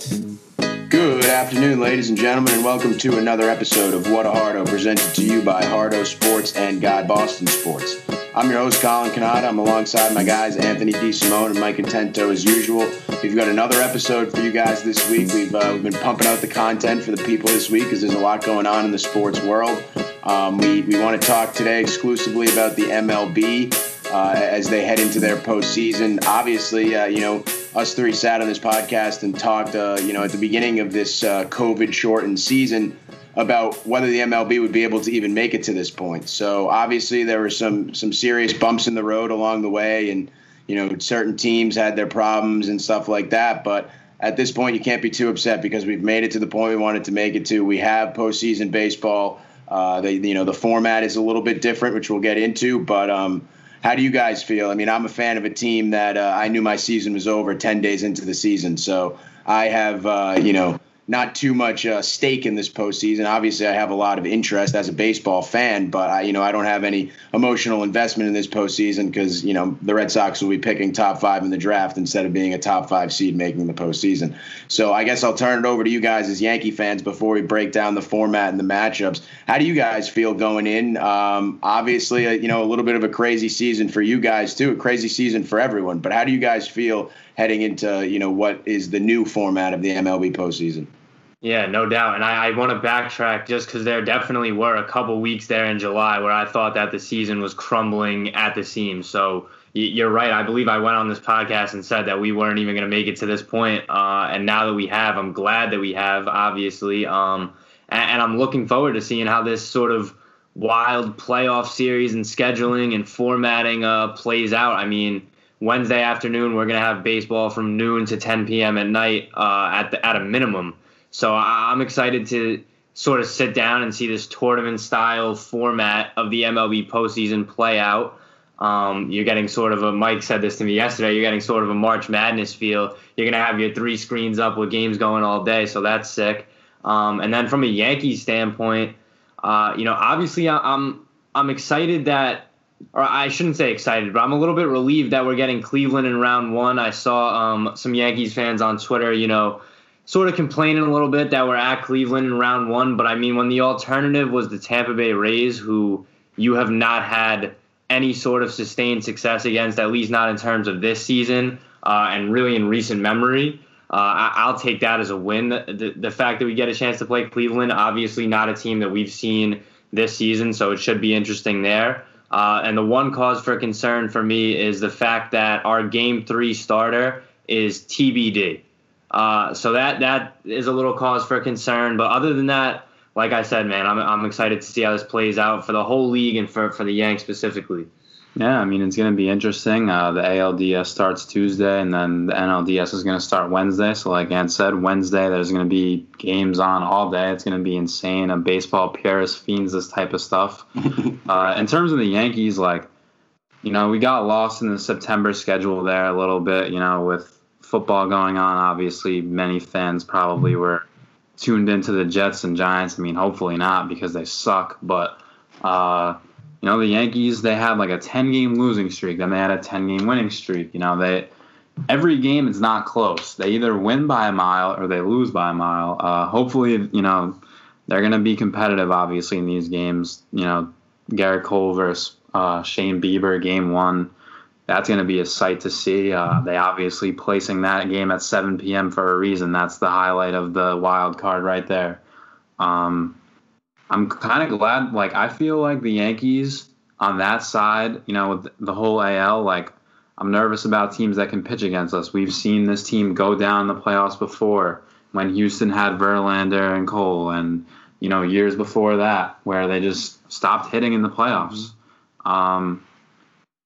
Good afternoon, ladies and gentlemen, and welcome to another episode of What a Hardo, presented to you by Hardo Sports and Guy Boston Sports. I'm your host, Colin Canada. I'm alongside my guys, Anthony D. DeSimone and Mike Contento, as usual. We've got another episode for you guys this week. We've, uh, we've been pumping out the content for the people this week because there's a lot going on in the sports world. Um, we, we want to talk today exclusively about the MLB uh, as they head into their postseason. Obviously, uh, you know, us three sat on this podcast and talked, uh, you know, at the beginning of this uh, COVID shortened season about whether the MLB would be able to even make it to this point. So obviously, there were some some serious bumps in the road along the way, and you know, certain teams had their problems and stuff like that, but. At this point, you can't be too upset because we've made it to the point we wanted to make it to. We have postseason baseball. Uh, they, you know, the format is a little bit different, which we'll get into. But um, how do you guys feel? I mean, I'm a fan of a team that uh, I knew my season was over 10 days into the season. So I have, uh, you know, not too much uh, stake in this postseason. Obviously, I have a lot of interest as a baseball fan, but I, you know, I don't have any emotional investment in this postseason because you know the Red Sox will be picking top five in the draft instead of being a top five seed making the postseason. So I guess I'll turn it over to you guys as Yankee fans before we break down the format and the matchups. How do you guys feel going in? Um, obviously, uh, you know, a little bit of a crazy season for you guys too, a crazy season for everyone. But how do you guys feel heading into you know what is the new format of the MLB postseason? Yeah, no doubt. And I, I want to backtrack just because there definitely were a couple weeks there in July where I thought that the season was crumbling at the seams. So you're right. I believe I went on this podcast and said that we weren't even going to make it to this point. Uh, and now that we have, I'm glad that we have, obviously. Um, and, and I'm looking forward to seeing how this sort of wild playoff series and scheduling and formatting uh, plays out. I mean, Wednesday afternoon, we're going to have baseball from noon to 10 p.m. at night uh, at, the, at a minimum. So I'm excited to sort of sit down and see this tournament style format of the MLB postseason play out. Um, you're getting sort of a Mike said this to me yesterday. You're getting sort of a March Madness feel. You're gonna have your three screens up with games going all day, so that's sick. Um, and then from a Yankees standpoint, uh, you know, obviously I'm I'm excited that, or I shouldn't say excited, but I'm a little bit relieved that we're getting Cleveland in round one. I saw um, some Yankees fans on Twitter, you know, sort of complaining a little bit that we're at Cleveland in round one, but I mean, when the alternative was the Tampa Bay Rays, who you have not had any sort of sustained success against, at least not in terms of this season uh, and really in recent memory. Uh, I, will take that as a win. The, the fact that we get a chance to play Cleveland, obviously not a team that we've seen this season, so it should be interesting there. Uh, and the one cause for concern for me is the fact that our game three starter is TBD. Uh, so that that is a little cause for concern. But other than that, like I said, man, I'm I'm excited to see how this plays out for the whole league and for for the Yanks specifically. Yeah, I mean it's going to be interesting. Uh, the ALDS starts Tuesday, and then the NLDS is going to start Wednesday. So, like Ant said, Wednesday there's going to be games on all day. It's going to be insane. A baseball purist fiends this type of stuff. uh, in terms of the Yankees, like you know, we got lost in the September schedule there a little bit. You know, with football going on. Obviously, many fans probably were tuned into the Jets and Giants. I mean, hopefully not because they suck. But uh, you know, the Yankees they had like a 10 game losing streak, then they had a 10 game winning streak. You know, they every game is not close. They either win by a mile or they lose by a mile. Uh, hopefully, you know, they're going to be competitive. Obviously, in these games, you know, Gerrit Cole versus uh, Shane Bieber, game one that's going to be a sight to see. Uh, they obviously placing that game at 7 p.m. for a reason. That's the highlight of the wild card right there. Um, I'm kind of glad. Like I feel like the Yankees on that side, you know, with the whole AL, like I'm nervous about teams that can pitch against us. We've seen this team go down the playoffs before when Houston had Verlander and Cole, and you know years before that where they just stopped hitting in the playoffs. Um,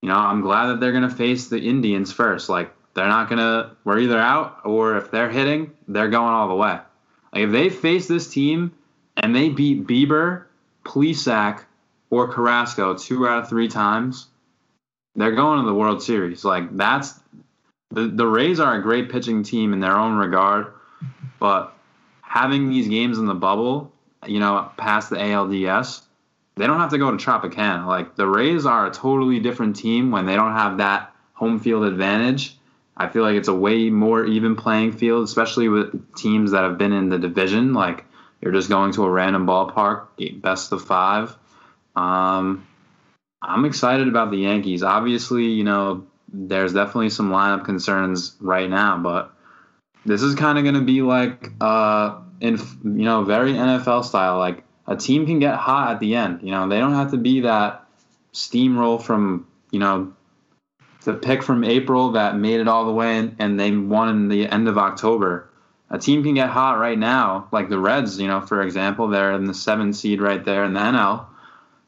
you know, I'm glad that they're going to face the Indians first. Like, they're not going to, we're either out or if they're hitting, they're going all the way. Like, if they face this team and they beat Bieber, Plesac, or Carrasco two out of three times, they're going to the World Series. Like, that's, the, the Rays are a great pitching team in their own regard, but having these games in the bubble, you know, past the ALDS, they don't have to go to Tropicana. Like the Rays are a totally different team when they don't have that home field advantage. I feel like it's a way more even playing field, especially with teams that have been in the division. Like you're just going to a random ballpark, best of five. Um, I'm excited about the Yankees. Obviously, you know, there's definitely some lineup concerns right now, but this is kind of going to be like, uh, in you know, very NFL style. Like a team can get hot at the end. You know, they don't have to be that steamroll from you know the pick from April that made it all the way in, and they won in the end of October. A team can get hot right now, like the Reds. You know, for example, they're in the seventh seed right there in the NL.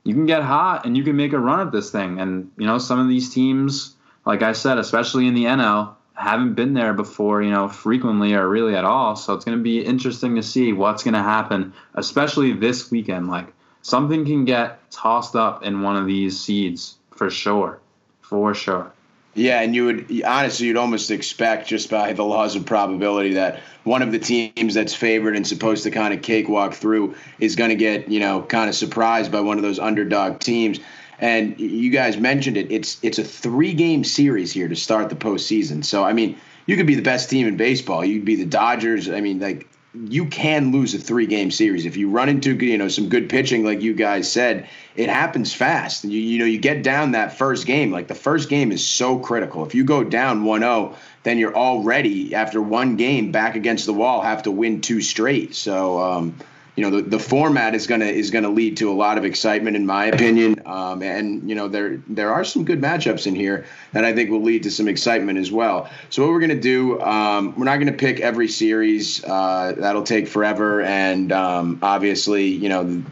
You can get hot and you can make a run at this thing. And you know, some of these teams, like I said, especially in the NL, haven't been there before, you know, frequently or really at all. So it's going to be interesting to see what's going to happen, especially this weekend. Like something can get tossed up in one of these seeds for sure, for sure. Yeah, and you would honestly, you'd almost expect just by the laws of probability that one of the teams that's favored and supposed to kind of cakewalk through is going to get, you know, kind of surprised by one of those underdog teams. And you guys mentioned it. It's it's a three game series here to start the postseason. So I mean, you could be the best team in baseball. You'd be the Dodgers. I mean, like you can lose a three game series if you run into you know some good pitching like you guys said it happens fast you you know you get down that first game like the first game is so critical if you go down 1-0 then you're already after one game back against the wall have to win two straight so um, you know the, the format is gonna is gonna lead to a lot of excitement in my opinion, um, and you know there there are some good matchups in here that I think will lead to some excitement as well. So what we're gonna do, um, we're not gonna pick every series. Uh, that'll take forever, and um, obviously you know.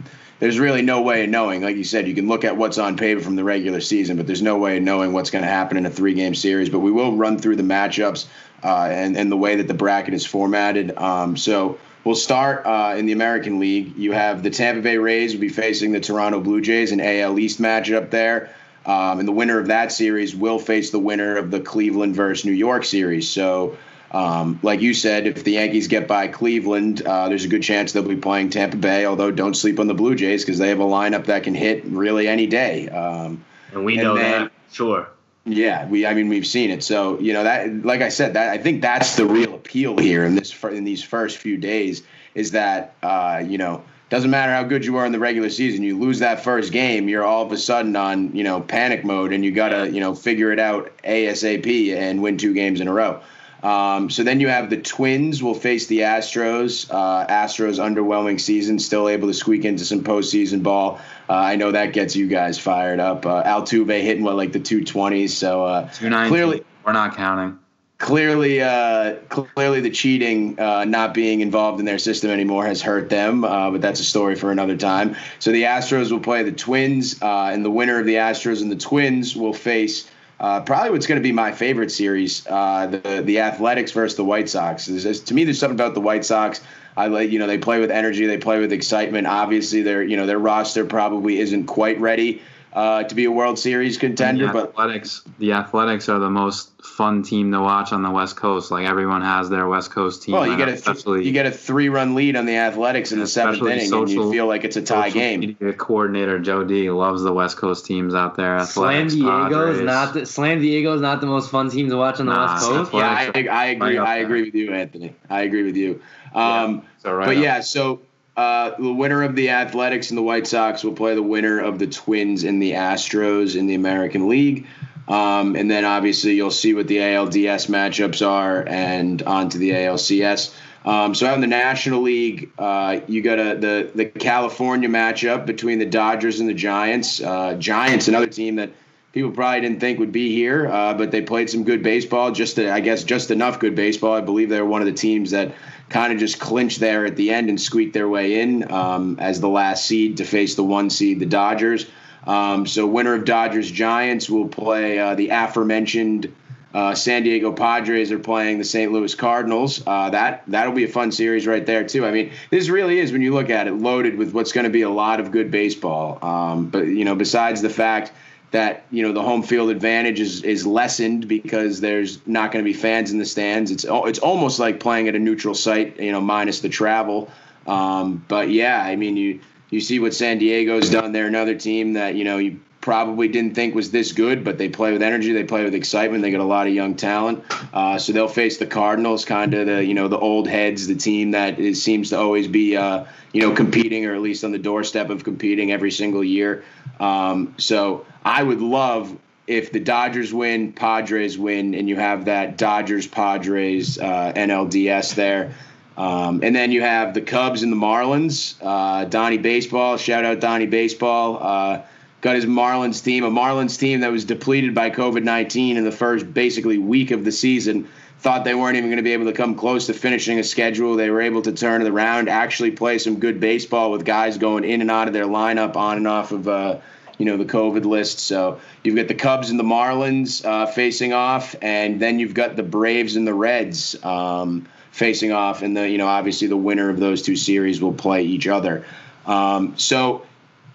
There's really no way of knowing. Like you said, you can look at what's on paper from the regular season, but there's no way of knowing what's going to happen in a three game series. But we will run through the matchups uh, and, and the way that the bracket is formatted. Um, so We'll start uh, in the American League. You have the Tampa Bay Rays will be facing the Toronto Blue Jays, an AL East matchup there. Um, and the winner of that series will face the winner of the Cleveland versus New York series. So, um, like you said, if the Yankees get by Cleveland, uh, there's a good chance they'll be playing Tampa Bay. Although, don't sleep on the Blue Jays because they have a lineup that can hit really any day. Um, and we know and then, that, sure. Yeah, we. I mean, we've seen it. So you know that, like I said, that I think that's the real appeal here in this in these first few days is that uh, you know doesn't matter how good you are in the regular season, you lose that first game, you're all of a sudden on you know panic mode, and you gotta you know figure it out asap and win two games in a row. Um, so then you have the Twins will face the Astros. Uh, Astros underwhelming season, still able to squeak into some postseason ball. Uh, I know that gets you guys fired up. Uh, Altuve hitting what like the 220s. So uh, clearly we're not counting. Clearly, uh, clearly the cheating uh, not being involved in their system anymore has hurt them. Uh, but that's a story for another time. So the Astros will play the Twins, uh, and the winner of the Astros and the Twins will face uh, probably what's going to be my favorite series, uh, the the Athletics versus the White Sox. to me, there's something about the White Sox. I like, you know, they play with energy, they play with excitement. Obviously, their you know their roster probably isn't quite ready uh, to be a World Series contender. The but athletics, the Athletics are the most fun team to watch on the West Coast. Like everyone has their West Coast team. Well, you get a th- you get a three run lead on the Athletics in the seventh inning, social, and you feel like it's a tie game. Media coordinator Joe D loves the West Coast teams out there. Athletics, San Diego is not the, San Diego is not the most fun team to watch on the nah, West Coast. Yeah, I, I agree. I agree with you, Anthony. I agree with you. Um, yeah, right but yeah, so uh, the winner of the Athletics and the White Sox will play the winner of the Twins and the Astros in the American League. Um, and then obviously you'll see what the ALDS matchups are and on to the ALCS. Um, so out in the National League, uh, you got a, the the California matchup between the Dodgers and the Giants. Uh, Giants, another team that people probably didn't think would be here, uh, but they played some good baseball. Just I guess just enough good baseball. I believe they were one of the teams that kind of just clinch there at the end and squeak their way in um, as the last seed to face the one seed, the Dodgers. Um, so winner of Dodgers Giants will play uh, the aforementioned uh, San Diego Padres are playing the St. Louis Cardinals. Uh, that that'll be a fun series right there too. I mean, this really is when you look at it, loaded with what's going to be a lot of good baseball. Um, but you know, besides the fact that you know the home field advantage is is lessened because there's not going to be fans in the stands. It's it's almost like playing at a neutral site, you know, minus the travel. Um, but yeah, I mean you you see what San Diego's done. They're another team that you know you probably didn't think was this good, but they play with energy. They play with excitement. They got a lot of young talent. Uh, so they'll face the Cardinals, kind of the you know the old heads, the team that is, seems to always be uh, you know competing or at least on the doorstep of competing every single year. Um, so I would love if the Dodgers win, Padres win, and you have that Dodgers Padres uh, NLDS there. Um, and then you have the Cubs and the Marlins. Uh, Donnie Baseball, shout out Donnie Baseball. Uh, got his Marlins team, a Marlins team that was depleted by COVID 19 in the first basically week of the season. Thought they weren't even going to be able to come close to finishing a schedule. They were able to turn it around, actually play some good baseball with guys going in and out of their lineup on and off of. Uh, you know the COVID list. So you've got the Cubs and the Marlins uh, facing off, and then you've got the Braves and the Reds um, facing off, and the you know obviously the winner of those two series will play each other. Um, so,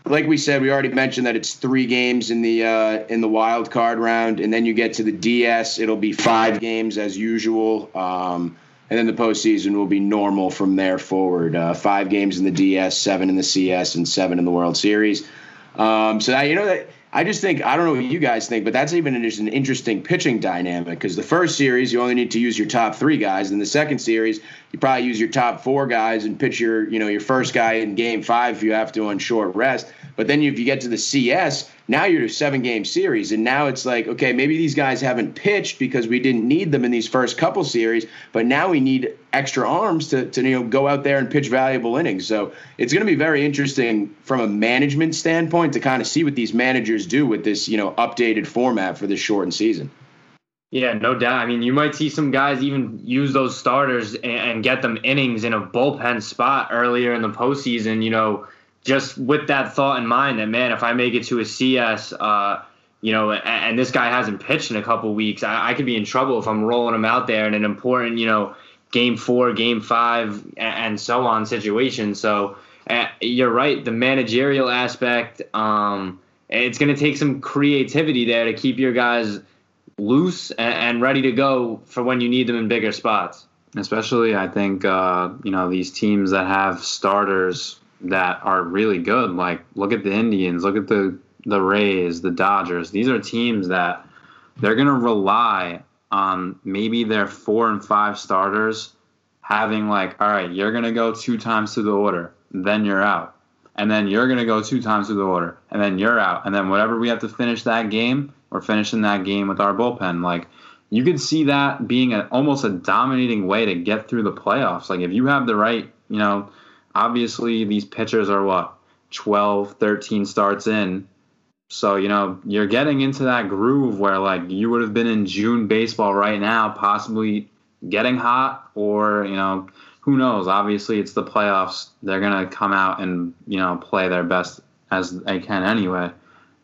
like we said, we already mentioned that it's three games in the uh, in the wild card round, and then you get to the DS. It'll be five games as usual. Um, and then the postseason will be normal from there forward. Uh, five games in the DS, seven in the CS, and seven in the World Series. Um, so that, you know that I just think I don't know what you guys think, but that's even just an interesting pitching dynamic because the first series you only need to use your top three guys, and the second series you probably use your top four guys and pitch your you know your first guy in game five if you have to on short rest. But then if you get to the CS, now you're a seven game series, and now it's like okay maybe these guys haven't pitched because we didn't need them in these first couple series, but now we need extra arms to, to you know go out there and pitch valuable innings. So it's going to be very interesting from a management standpoint to kind of see what these managers do with this you know updated format for this shortened season. Yeah, no doubt. I mean, you might see some guys even use those starters and, and get them innings in a bullpen spot earlier in the postseason. You know, just with that thought in mind that man, if I make it to a CS. Uh, you know, and, and, this guy hasn't pitched in a couple weeks. I, I could be in trouble if I'm rolling him out there in an important, you know, game four, game five, and so on situation. So uh, you're right. The managerial aspect, um, it's going to take some creativity there to keep your guys loose and, and, ready to go for when you need them in bigger spots. Especially, I think, uh, you know, these teams that have starters that are really good. Like, look at the Indians, look at the the Rays, the Dodgers. These are teams that they're going to rely on maybe their four and five starters having like, all right, you're gonna go two times to the order, then you're out, and then you're gonna go two times to the order, and then you're out, and then whatever we have to finish that game, we're finishing that game with our bullpen. Like you could see that being a, almost a dominating way to get through the playoffs. Like if you have the right, you know, obviously these pitchers are what 12, 13 starts in so, you know, you're getting into that groove where, like, you would have been in June baseball right now, possibly getting hot, or, you know, who knows? Obviously, it's the playoffs. They're going to come out and, you know, play their best as they can anyway.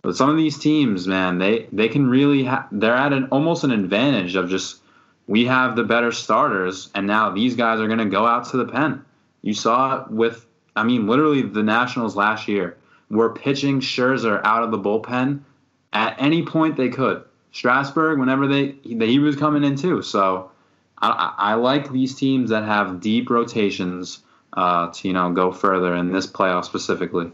But some of these teams, man, they, they can really, ha- they're at an almost an advantage of just, we have the better starters, and now these guys are going to go out to the pen. You saw it with, I mean, literally the Nationals last year were pitching Scherzer out of the bullpen at any point they could. Strasburg, whenever they he was coming in too. So I, I like these teams that have deep rotations uh, to you know go further in this playoff specifically.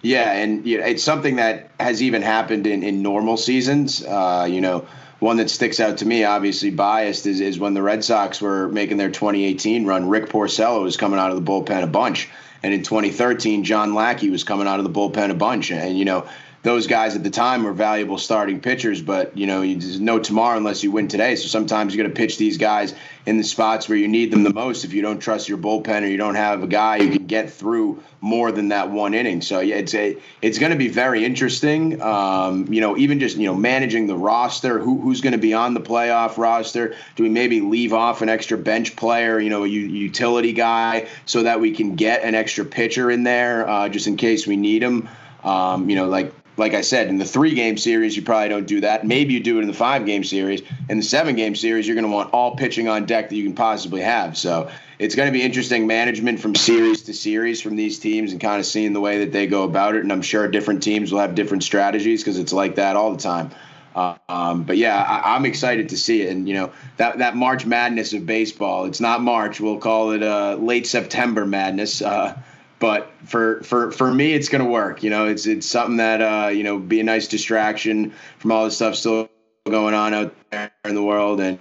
Yeah, and you know, it's something that has even happened in, in normal seasons. Uh, you know, one that sticks out to me, obviously biased, is, is when the Red Sox were making their 2018 run. Rick Porcello was coming out of the bullpen a bunch. And in 2013, John Lackey was coming out of the bullpen a bunch. And, you know, those guys at the time were valuable starting pitchers, but you know, there's no tomorrow unless you win today. So sometimes you're going to pitch these guys in the spots where you need them the most. If you don't trust your bullpen or you don't have a guy who can get through more than that one inning, so yeah, it's a it's going to be very interesting. Um, you know, even just you know managing the roster, who who's going to be on the playoff roster? Do we maybe leave off an extra bench player? You know, a utility guy, so that we can get an extra pitcher in there uh, just in case we need him. Um, you know, like like I said, in the three game series, you probably don't do that. Maybe you do it in the five game series. In the seven game series, you're going to want all pitching on deck that you can possibly have. So it's going to be interesting management from series to series from these teams and kind of seeing the way that they go about it. And I'm sure different teams will have different strategies because it's like that all the time. Um, but yeah, I, am excited to see it. And you know that that March Madness of baseball. It's not March. We'll call it uh, late September madness. Uh, but for for for me, it's going to work. You know, it's it's something that uh, you know be a nice distraction from all the stuff still going on out there in the world, and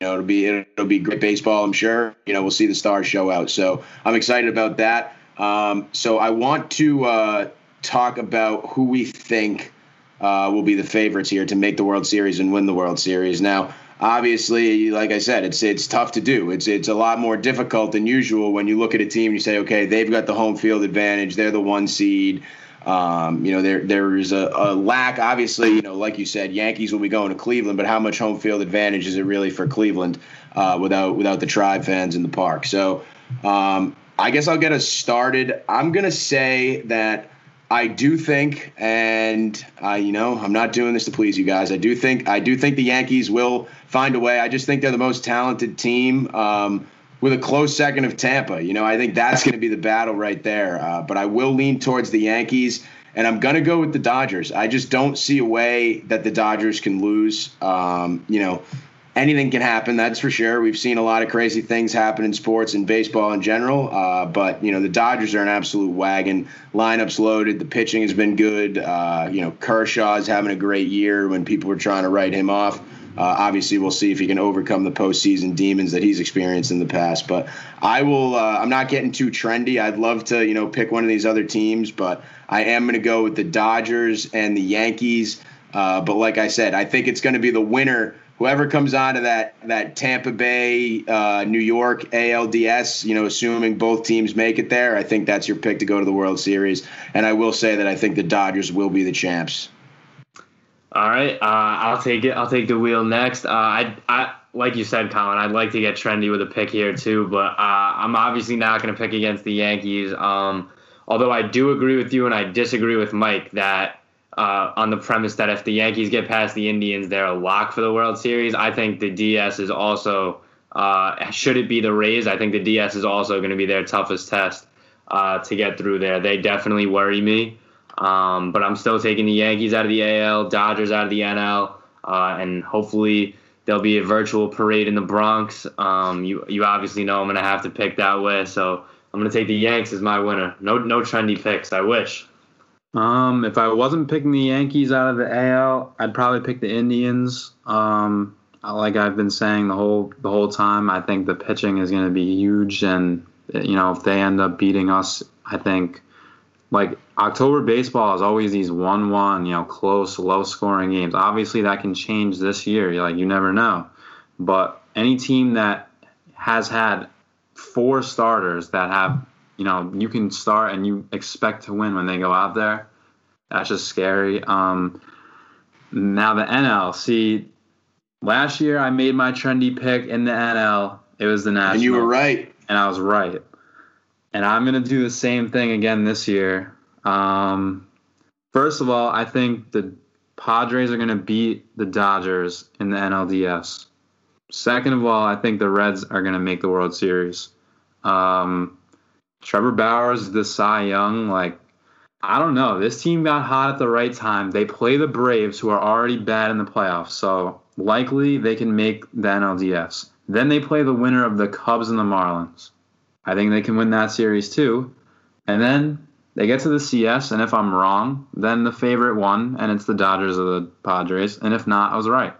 you know it'll be it'll be great baseball. I'm sure. You know, we'll see the stars show out. So I'm excited about that. Um, so I want to uh, talk about who we think uh, will be the favorites here to make the World Series and win the World Series. Now, obviously, like I said, it's it's tough to do. It's it's a lot more difficult than usual when you look at a team and you say, okay, they've got the home field advantage. They're the one seed. Um, you know, there there is a, a, lack. Obviously, you know, like you said, Yankees will be going to Cleveland, but how much home field advantage is it really for Cleveland uh, without without the Tribe fans in the park? So, um, I guess I'll get us started. I'm gonna say that I do think, and I, you know, I'm not doing this to please you guys. I do think, I do think the Yankees will find a way. I just think they're the most talented team, um, with a close second of Tampa. You know, I think that's going to be the battle right there. Uh, but I will lean towards the Yankees, and I'm going to go with the Dodgers. I just don't see a way that the Dodgers can lose. Um, you know, anything can happen. That's for sure. We've seen a lot of crazy things happen in sports and baseball in general. Uh, but you know, the Dodgers are an absolute wagon. Lineups loaded. The pitching has been good. Uh, you know, Kershaw's having a great year when people were trying to write him off. Uh, obviously, we'll see if he can overcome the postseason demons that he's experienced in the past. But I will. Uh, I'm not getting too trendy. I'd love to, you know, pick one of these other teams, but I am going to go with the Dodgers and the Yankees. Uh, but like I said, I think it's going to be the winner whoever comes out of that that Tampa Bay, uh, New York ALDS, you know, assuming both teams make it there, I think that's your pick to go to the World Series. And I will say that I think the Dodgers will be the champs. All right, uh, I'll take it. I'll take the wheel next. Uh, I, I, like you said, Colin, I'd like to get trendy with a pick here too, but uh, I'm obviously not going to pick against the Yankees. Um, although I do agree with you, and I disagree with Mike that uh, on the premise that if the Yankees get past the Indians, they're a lock for the World Series. I think the DS is also, uh, should it be the Rays, I think the DS is also going to be their toughest test uh, to get through there. They definitely worry me. Um, but I'm still taking the Yankees out of the AL, Dodgers out of the NL, uh, and hopefully there'll be a virtual parade in the Bronx. Um, you you obviously know I'm going to have to pick that way, so I'm going to take the Yanks as my winner. No no trendy picks. I wish. Um, if I wasn't picking the Yankees out of the AL, I'd probably pick the Indians. Um, like I've been saying the whole the whole time, I think the pitching is going to be huge, and you know if they end up beating us, I think like October baseball is always these one-one, you know, close, low-scoring games. Obviously, that can change this year. Like you never know, but any team that has had four starters that have you know, you can start and you expect to win when they go out there. That's just scary. Um, now the NL. See, last year I made my trendy pick in the NL. It was the National. And you were right. And I was right. And I'm gonna do the same thing again this year. Um, first of all, I think the Padres are gonna beat the Dodgers in the NLDS. Second of all, I think the Reds are gonna make the World Series. Um, Trevor Bauer's the Cy Young. Like, I don't know. This team got hot at the right time. They play the Braves, who are already bad in the playoffs. So likely they can make the NLDS. Then they play the winner of the Cubs and the Marlins. I think they can win that series too. And then they get to the CS, and if I'm wrong, then the favorite won, and it's the Dodgers or the Padres. And if not, I was right.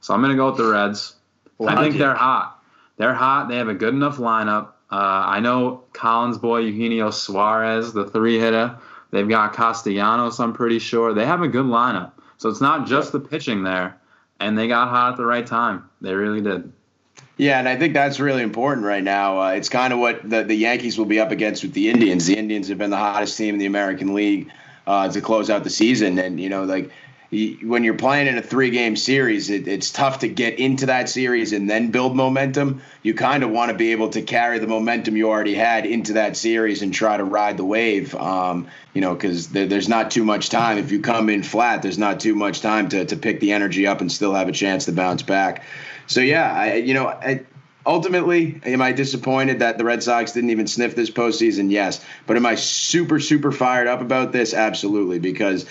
So I'm going to go with the Reds. I think they're hot. They're hot. They have a good enough lineup. Uh, I know Colin's boy Eugenio Suarez, the three hitter. They've got Castellanos, I'm pretty sure. They have a good lineup. So it's not just the pitching there. And they got hot at the right time. They really did. Yeah, and I think that's really important right now. Uh, it's kind of what the, the Yankees will be up against with the Indians. The Indians have been the hottest team in the American League uh, to close out the season. And, you know, like when you're playing in a three game series, it, it's tough to get into that series and then build momentum. You kind of want to be able to carry the momentum you already had into that series and try to ride the wave. Um, you know, because there, there's not too much time. If you come in flat, there's not too much time to, to pick the energy up and still have a chance to bounce back. So, yeah, I, you know, I, ultimately, am I disappointed that the Red Sox didn't even sniff this postseason? Yes. But am I super, super fired up about this? Absolutely. Because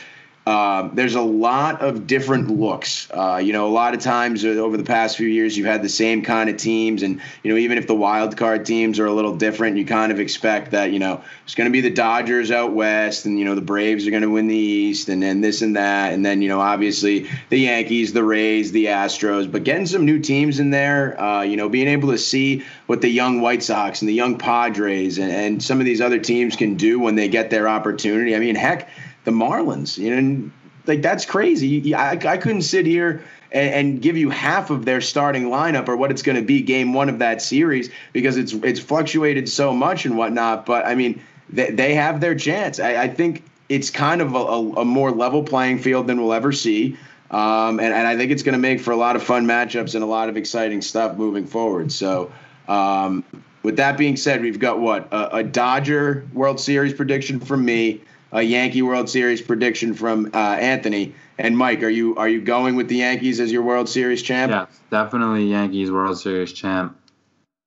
uh, there's a lot of different looks. Uh, you know, a lot of times over the past few years, you've had the same kind of teams, and you know, even if the wild card teams are a little different, you kind of expect that you know it's going to be the Dodgers out west, and you know the Braves are going to win the East, and then this and that, and then you know obviously the Yankees, the Rays, the Astros, but getting some new teams in there, uh, you know, being able to see what the young White Sox and the young Padres and, and some of these other teams can do when they get their opportunity. I mean, heck the Marlins. You know, like that's crazy. I, I couldn't sit here and, and, give you half of their starting lineup or what it's going to be game one of that series because it's it's fluctuated so much and whatnot. But I mean, they, they have their chance. I, I think it's kind of a, a, a, more level playing field than we'll ever see. Um, and, and I think it's going to make for a lot of fun matchups and a lot of exciting stuff moving forward. So, um, with that being said, we've got what a, a Dodger World Series prediction from me a Yankee World Series prediction from uh, Anthony. And Mike, are you are you going with the Yankees as your World Series champ? Yes, definitely Yankees World Series champ.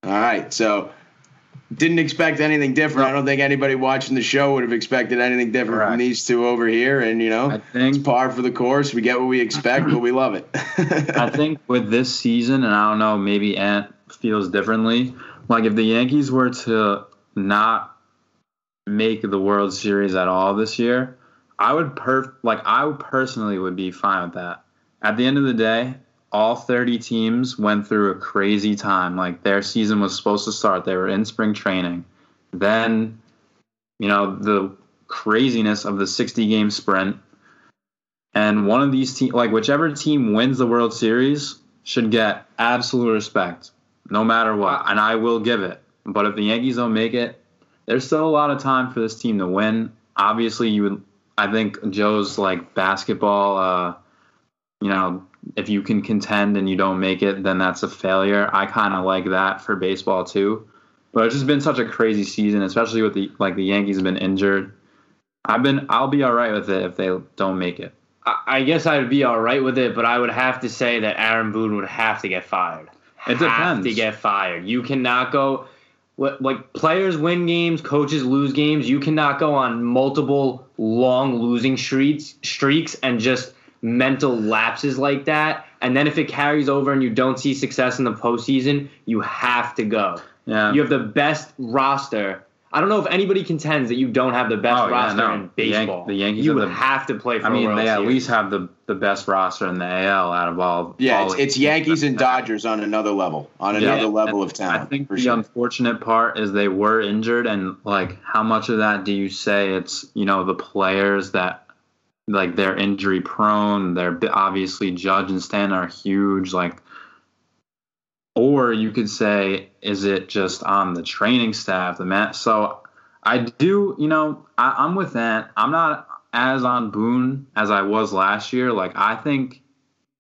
All right, so didn't expect anything different. I don't think anybody watching the show would have expected anything different Correct. from these two over here. And you know, I think, it's par for the course. We get what we expect, but we love it. I think with this season, and I don't know, maybe Ant feels differently. Like if the Yankees were to not make the World Series at all this year, I would per like I personally would be fine with that. At the end of the day, all 30 teams went through a crazy time. Like their season was supposed to start. They were in spring training. Then, you know, the craziness of the 60 game sprint. And one of these teams, like whichever team wins the World Series, should get absolute respect, no matter what. And I will give it. But if the Yankees don't make it, there's still a lot of time for this team to win. Obviously, you would. I think Joe's like basketball. Uh, you know, if you can contend and you don't make it, then that's a failure. I kind of like that for baseball too. But it's just been such a crazy season, especially with the like the Yankees have been injured. I've been. I'll be all right with it if they don't make it. I guess I'd be all right with it, but I would have to say that Aaron Boone would have to get fired. It depends. Have to get fired. You cannot go like players win games, coaches lose games. You cannot go on multiple long losing streaks streaks and just mental lapses like that. And then if it carries over and you don't see success in the postseason, you have to go. Yeah. You have the best roster I don't know if anybody contends that you don't have the best oh, roster yeah, no. in baseball. The, Yan- the Yankees you the, have to play for. I mean, they at least have the, the best roster in the AL out of all. Yeah, all it's, it's Yankees and Dodgers on another level, on another yeah, level of talent. I think the sure. unfortunate part is they were injured, and like, how much of that do you say it's you know the players that like they're injury prone? They're obviously Judge and Stan are huge, like or you could say, is it just on the training staff, the man? So I do, you know, I, am with that. I'm not as on Boone as I was last year. Like I think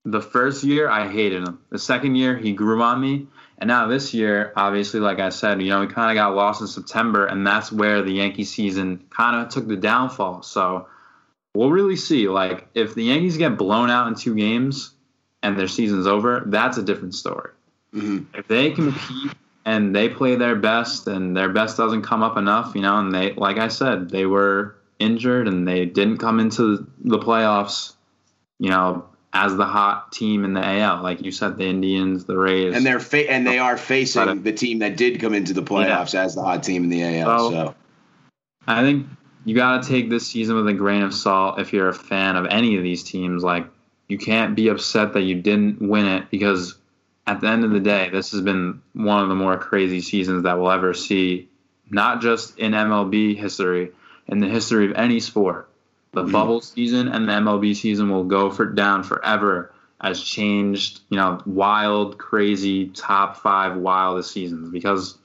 the first year I hated him. The second year he grew on me. And now this year, obviously, like I said, you know, we kind of got lost in September, and that's where the Yankee season kind of took the downfall. So we'll really see. Like, if the Yankees get blown out in two games and their season's over, that's a different story. Mm-hmm. If they compete and they play their best and their best doesn't come up enough, you know, and they, like I said, they were injured and they didn't come into the playoffs, you know, as the hot team in the AL, like you said, the Indians, the Rays, and they're fa- and they are facing the team that did come into the playoffs yeah. as the hot team in the AL. So, so. I think you got to take this season with a grain of salt if you're a fan of any of these teams. Like, you can't be upset that you didn't win it because at the end of the day, this has been one of the more crazy seasons that we'll ever see, not just in MLB history, in the history of any sport. The mm-hmm. bubble season and the MLB season will go for down forever as changed, you know, wild, crazy, top five wildest seasons because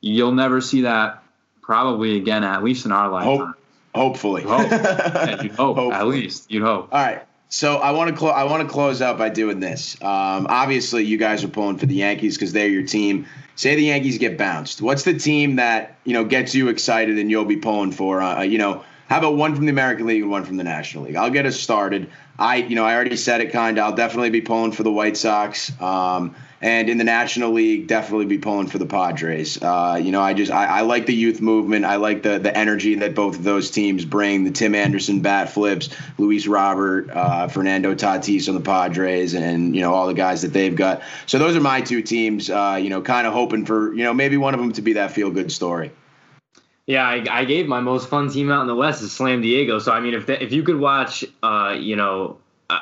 you'll never see that probably again, at least in our lifetime. Hope, hopefully. Hope. yeah, you hope, hopefully. at least. You hope. All right. So I want to close. I want to close out by doing this. Um, obviously, you guys are pulling for the Yankees because they're your team. Say the Yankees get bounced. What's the team that you know gets you excited and you'll be pulling for? Uh, you know, How about one from the American League and one from the National League? I'll get us started. I, you know, I already said it kind of. I'll definitely be pulling for the White Sox. Um, and in the National League, definitely be pulling for the Padres. Uh, you know, I just I, I, like the youth movement. I like the the energy that both of those teams bring. The Tim Anderson bat flips, Luis Robert, uh, Fernando Tatis on the Padres, and you know all the guys that they've got. So those are my two teams. Uh, you know, kind of hoping for you know maybe one of them to be that feel good story. Yeah, I, I, gave my most fun team out in the West is Slam Diego. So I mean, if if you could watch, uh, you know,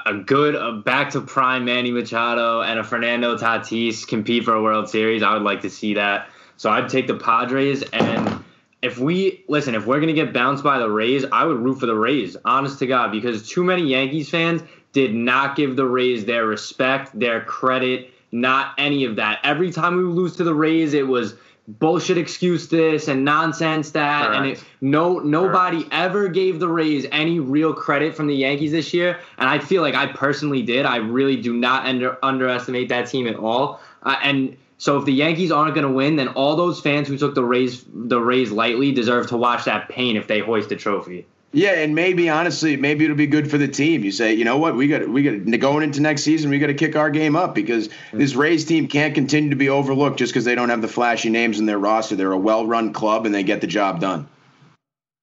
a good a back to prime Manny Machado and a Fernando Tatis compete for a World Series, I would like to see that. So I'd take the Padres and if we listen, if we're gonna get bounced by the Rays, I would root for the Rays, honest to God, because too many Yankees fans did not give the Rays their respect, their credit, not any of that. Every time we lose to the Rays, it was bullshit excuse this and nonsense that Correct. and it, no nobody Correct. ever gave the Rays any real credit from the Yankees this year and I feel like I personally did I really do not under, underestimate that team at all uh, and so if the Yankees aren't going to win then all those fans who took the Rays the Rays lightly deserve to watch that pain if they hoist a trophy yeah, and maybe honestly, maybe it'll be good for the team. You say, you know what, we got we got going into next season, we got to kick our game up because mm-hmm. this Rays team can't continue to be overlooked just because they don't have the flashy names in their roster. They're a well-run club and they get the job done.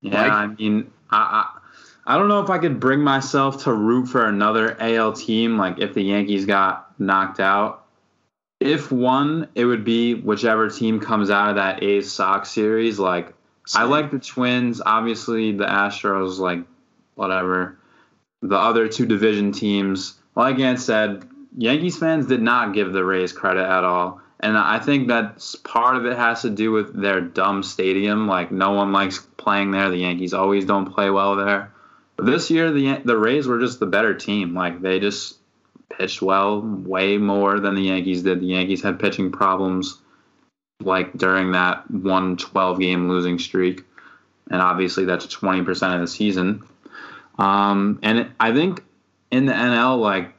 Yeah, Mike? I mean, I, I I don't know if I could bring myself to root for another AL team. Like if the Yankees got knocked out, if one, it would be whichever team comes out of that A's Sox series. Like I like the Twins. Obviously, the Astros, like whatever. The other two division teams, like Ant said, Yankees fans did not give the Rays credit at all. And I think that part of it has to do with their dumb stadium. Like no one likes playing there. The Yankees always don't play well there. But this year, the the Rays were just the better team. Like they just pitched well, way more than the Yankees did. The Yankees had pitching problems like during that one 12 game losing streak. And obviously, that's 20% of the season. Um, and I think in the NL, like,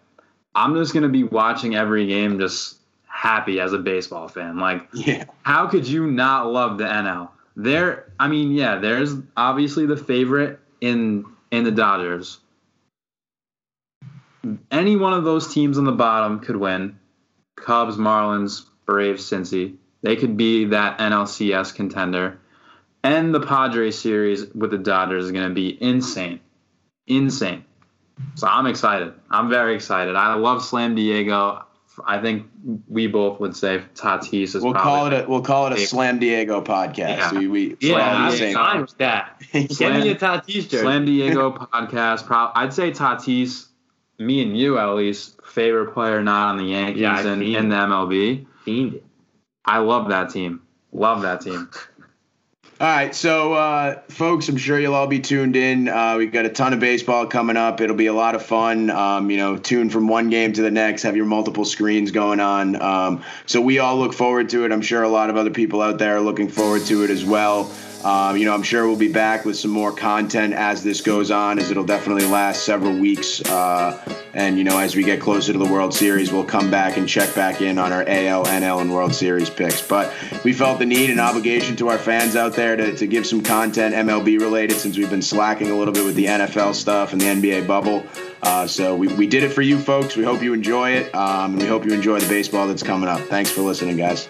I'm just going to be watching every game just happy as a baseball fan. Like, yeah. how could you not love the NL? There, I mean, yeah, there's obviously the favorite in in the Dodgers. Any one of those teams on the bottom could win. Cubs, Marlins, Braves, Cincy. They could be that NLCS contender. And the Padres series with the Dodgers is going to be insane. Insane. So I'm excited. I'm very excited. I love Slam Diego. I think we both would say Tatis is. We'll call it a we'll call it a Slam Diego podcast. Yeah, we, we yeah, I'm with that. Slam, me a Tatis jersey. Slam Diego podcast. Pro, I'd say Tatis. Me and you at least favorite player not on the Yankees yeah, and in the MLB. Fiend I love that team. Love that team. All right, so uh, folks, I'm sure you'll all be tuned in. Uh, we've got a ton of baseball coming up. It'll be a lot of fun. Um, you know, tune from one game to the next. Have your multiple screens going on. Um, so we all look forward to it. I'm sure a lot of other people out there are looking forward to it as well. Um, you know, I'm sure we'll be back with some more content as this goes on, as it'll definitely last several weeks. Uh, and, you know, as we get closer to the World Series, we'll come back and check back in on our AL, NL, and World Series picks. But we felt the need and obligation to our fans out there to, to give some content MLB related since we've been slacking a little bit with the NFL stuff and the NBA bubble. Uh, so we, we did it for you folks. We hope you enjoy it. Um, and we hope you enjoy the baseball that's coming up. Thanks for listening, guys.